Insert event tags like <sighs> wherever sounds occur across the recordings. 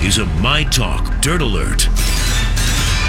This is a My Talk Dirt Alert.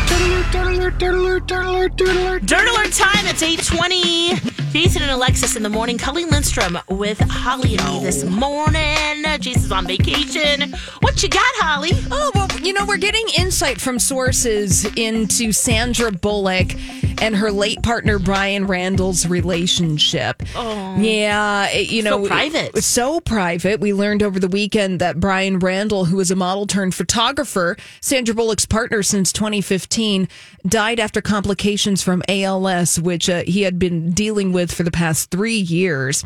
Dirt alert, dirt alert, dirt alert, Dirt Alert. Dirt alert time. It's 820. Jason and Alexis in the morning. Cully Lindstrom with Holly and me this morning. Jason's on vacation. What you got, Holly? Oh, well, you know, we're getting insight from sources into Sandra Bullock and her late partner Bryan Randall's relationship. Oh. Yeah, it- you know, So private. So private. We learned over the weekend that Bryan Randall, who was a model turned photographer, Sandra Bullock's partner since 2015, died after complications from ALS, which uh, he had been dealing with for the past three years.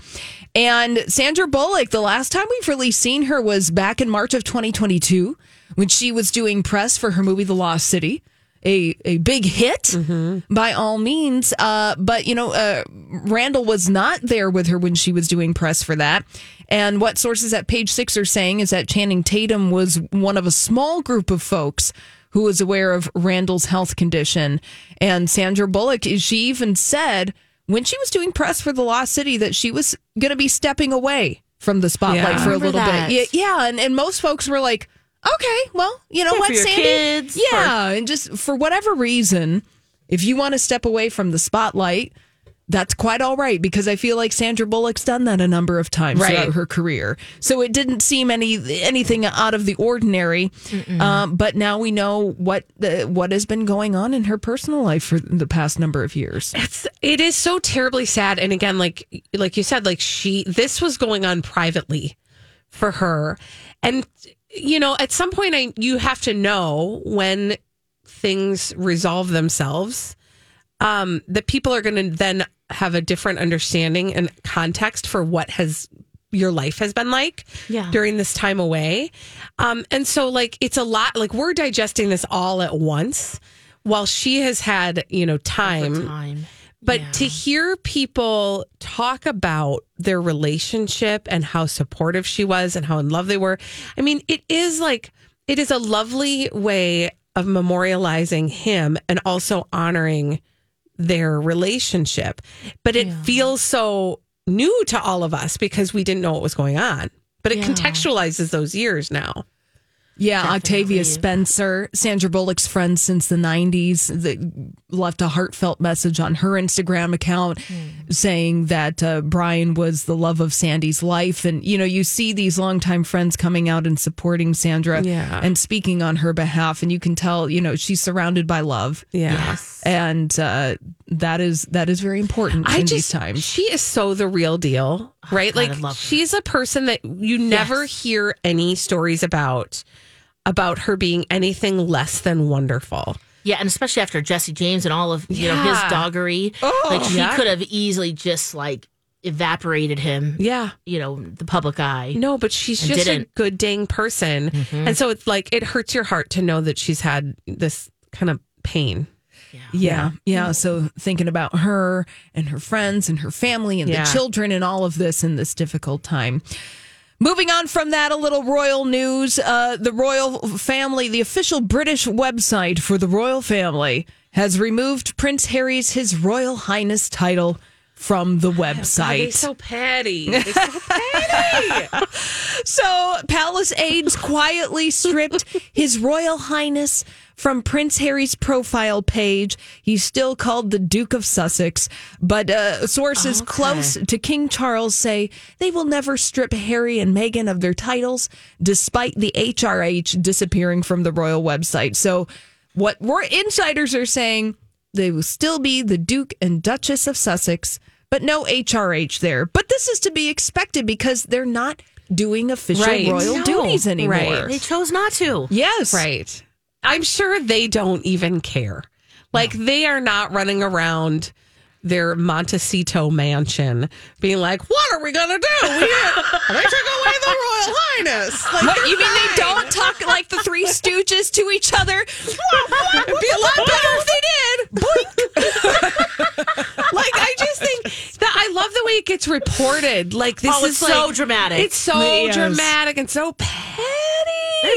And Sandra Bullock, the last time we've really seen her was back in March of 2022 when she was doing press for her movie The Lost City. A, a big hit by all means. Uh, but, you know, uh, Randall was not there with her when she was doing press for that. And what sources at page six are saying is that Channing Tatum was one of a small group of folks who was aware of Randall's health condition. And Sandra Bullock, she even said when she was doing press for The Lost City that she was going to be stepping away from the spotlight Yeah. for a little that. bit. Yeah, yeah. And, and most folks were like, okay, well, you know what, Sandy? kids, yeah, and just for whatever reason, if you want to step away from the spotlight, that's quite all right because I feel like Sandra Bullock's done that a number of times Right. throughout her career. So it didn't seem any anything out of the ordinary. Um, but now we know what the, what has been going on in her personal life for the past number of years. It's it is so terribly sad. And again, like like you said, like she this was going on privately for her. And you know, at some point I you have to know when things resolve themselves. Um, that people are gonna then have a different understanding and context for what has your life has been like Yeah. during this time away. Um, and so like it's a lot like we're digesting this all at once while she has had, you know, time. Time. But to hear people talk about their relationship and how supportive she was and how in love they were, I mean, it is like, it is a lovely way of memorializing him and also honoring their relationship. But it feels so new to all of us because we didn't know what was going on. But it Yeah. contextualizes those years now. Yeah, Octavia Spencer, Sandra Bullock's friend since the 90s, that left a heartfelt message on her Instagram account saying that uh, Bryan was the love of Sandy's life. And, you know, you see these longtime friends coming out and supporting Sandra Yeah. and speaking on her behalf. And you can tell, you know, she's surrounded by love. Yeah. And uh, that is that is very important I in just, these times. she is so the real deal, <sighs> right? God, like she's a person that you never Yes. hear any stories about about her being anything less than wonderful. Yeah, and especially after Jesse James and all of you know his doggery, Oh, like she yeah. could have easily just like evaporated him. Yeah. You know, the public eye. No, but she's just a didn't. good dang person. Mm-hmm. And so it's like it hurts your heart to know that she's had this kind of pain. Yeah, yeah. So thinking about her and her friends and her family and Yeah. the children and all of this in this difficult time. Moving on from that, a little royal news. Uh, the royal family, the official British website for the royal family, has removed Prince Harry's His Royal Highness title from the website. so petty. <laughs> They're so petty. So, Palace aides quietly stripped His Royal Highness from Prince Harry's profile page. He's still called the Duke of Sussex, but uh, sources close to King Charles say they will never strip Harry and Meghan of their titles, despite the HRH disappearing from the royal website. So, what we're insiders are saying, they will still be the Duke and Duchess of Sussex, but no HRH there. But this is to be expected because they're not doing official Right. royal No. duties anymore. Right. They chose not to. Yes. Right. I'm sure they don't even care. Like they are not running around their Montecito mansion, being like, "What are we gonna do? We <laughs> they took away the royal highness." Like, What, you mean they don't talk like the Three Stooges to each other? <laughs> It'd be a lot better if they did. Boink. like I just think that I love the way it gets reported. Like this Oh, is it's so like- dramatic. It's so Yes. dramatic and so petty.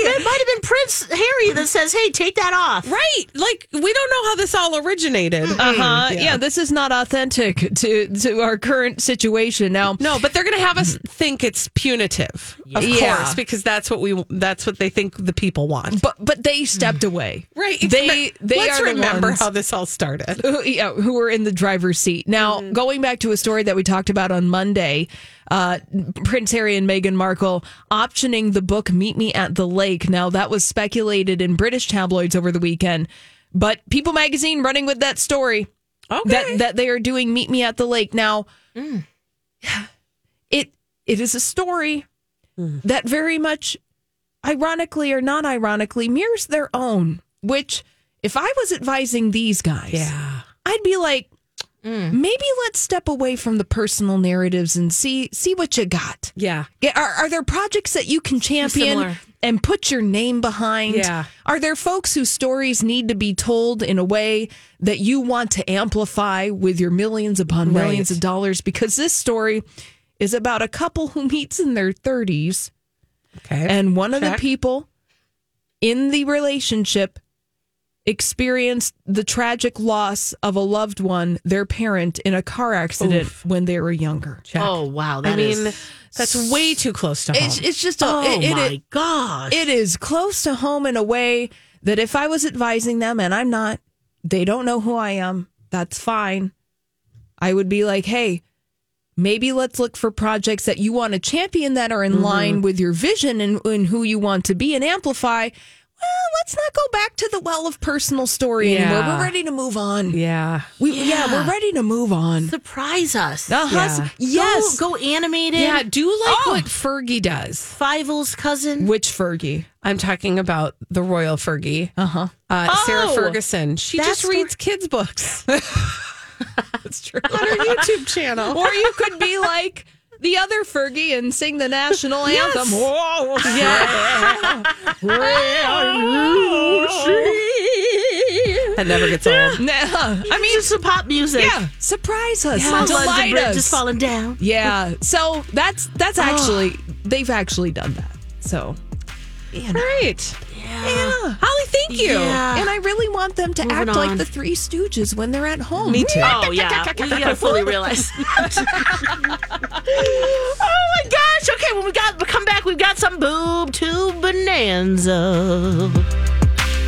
It might have been Prince Harry that says, "Hey, take that off." Right. Like we don't know how this all originated. Uh huh. Yeah. this is not authentic to to our current situation. Now, No, but they're going to have us think it's punitive, of Yeah. course, because that's what we that's what they think the people want. but but they stepped away. Right. They they Let's are the remember ones- how this all started. who, yeah, who were in the driver's seat. Now, going back to a story that we talked about on Monday, uh, Prince Harry and Meghan Markle optioning the book Meet Me at the Lake. Now, that was speculated in British tabloids over the weekend, but People magazine running with that story Okay. that that they are doing Meet Me at the Lake. Now, mm. <sighs> it it is a story mm. that very much ironically or not ironically mirrors their own, which if I was advising these guys, yeah. I'd be like, mm. maybe let's step away from the personal narratives and see see what you got. Yeah. Are, are there projects that you can champion. And put your name behind? Yeah. Are there folks whose stories need to be told in a way that you want to amplify with your millions upon millions Right. of dollars? Because this story is about a couple who meets in their 30s, Okay. and one of the people in the relationship experienced the tragic loss of a loved one, their parent, in a car accident when they were younger. Check. Oh wow, I that mean, that's way too close to home. It's, it's just a, oh it- it- my it- gosh. it is close to home in a way that if I was advising them and I'm not, they don't know who I am. That's fine. I would be like, hey, maybe let's look for projects that you want to champion that are in Mm-hmm. line with your vision and, and who you want to be and amplify. Well, let's not go back to the well of personal story anymore. We're ready to move on. yeah. We, yeah. Yeah. we're ready to move on. Surprise us. Uh-huh. Yeah. Yes. Go, go animated. Yeah. Do like Oh. what Fergie does. Fivel's cousin. Which Fergie? I'm talking about the royal Fergie. Uh-huh. Uh, Sarah Oh, Ferguson. She that just story- reads kids' books <laughs> That's true. on her YouTube channel. or you could be like the other Fergie and sing the national anthem. Whoa. <laughs> That never gets old. <laughs> Nah, I I mean, just some pop music. yeah, surprise us, My London delight Bridge us. is falling down. Yeah, so that's that's ah. actually they've actually done that. So Right. yeah, Holly, thank you. Yeah. and I really want them to Moving act like the Three Stooges when they're at home. Me too. Oh <laughs> yeah, <laughs> we gotta fully realize. <laughs> that. oh my gosh! Okay, when we got we come back, we've got some boob tube bonanza.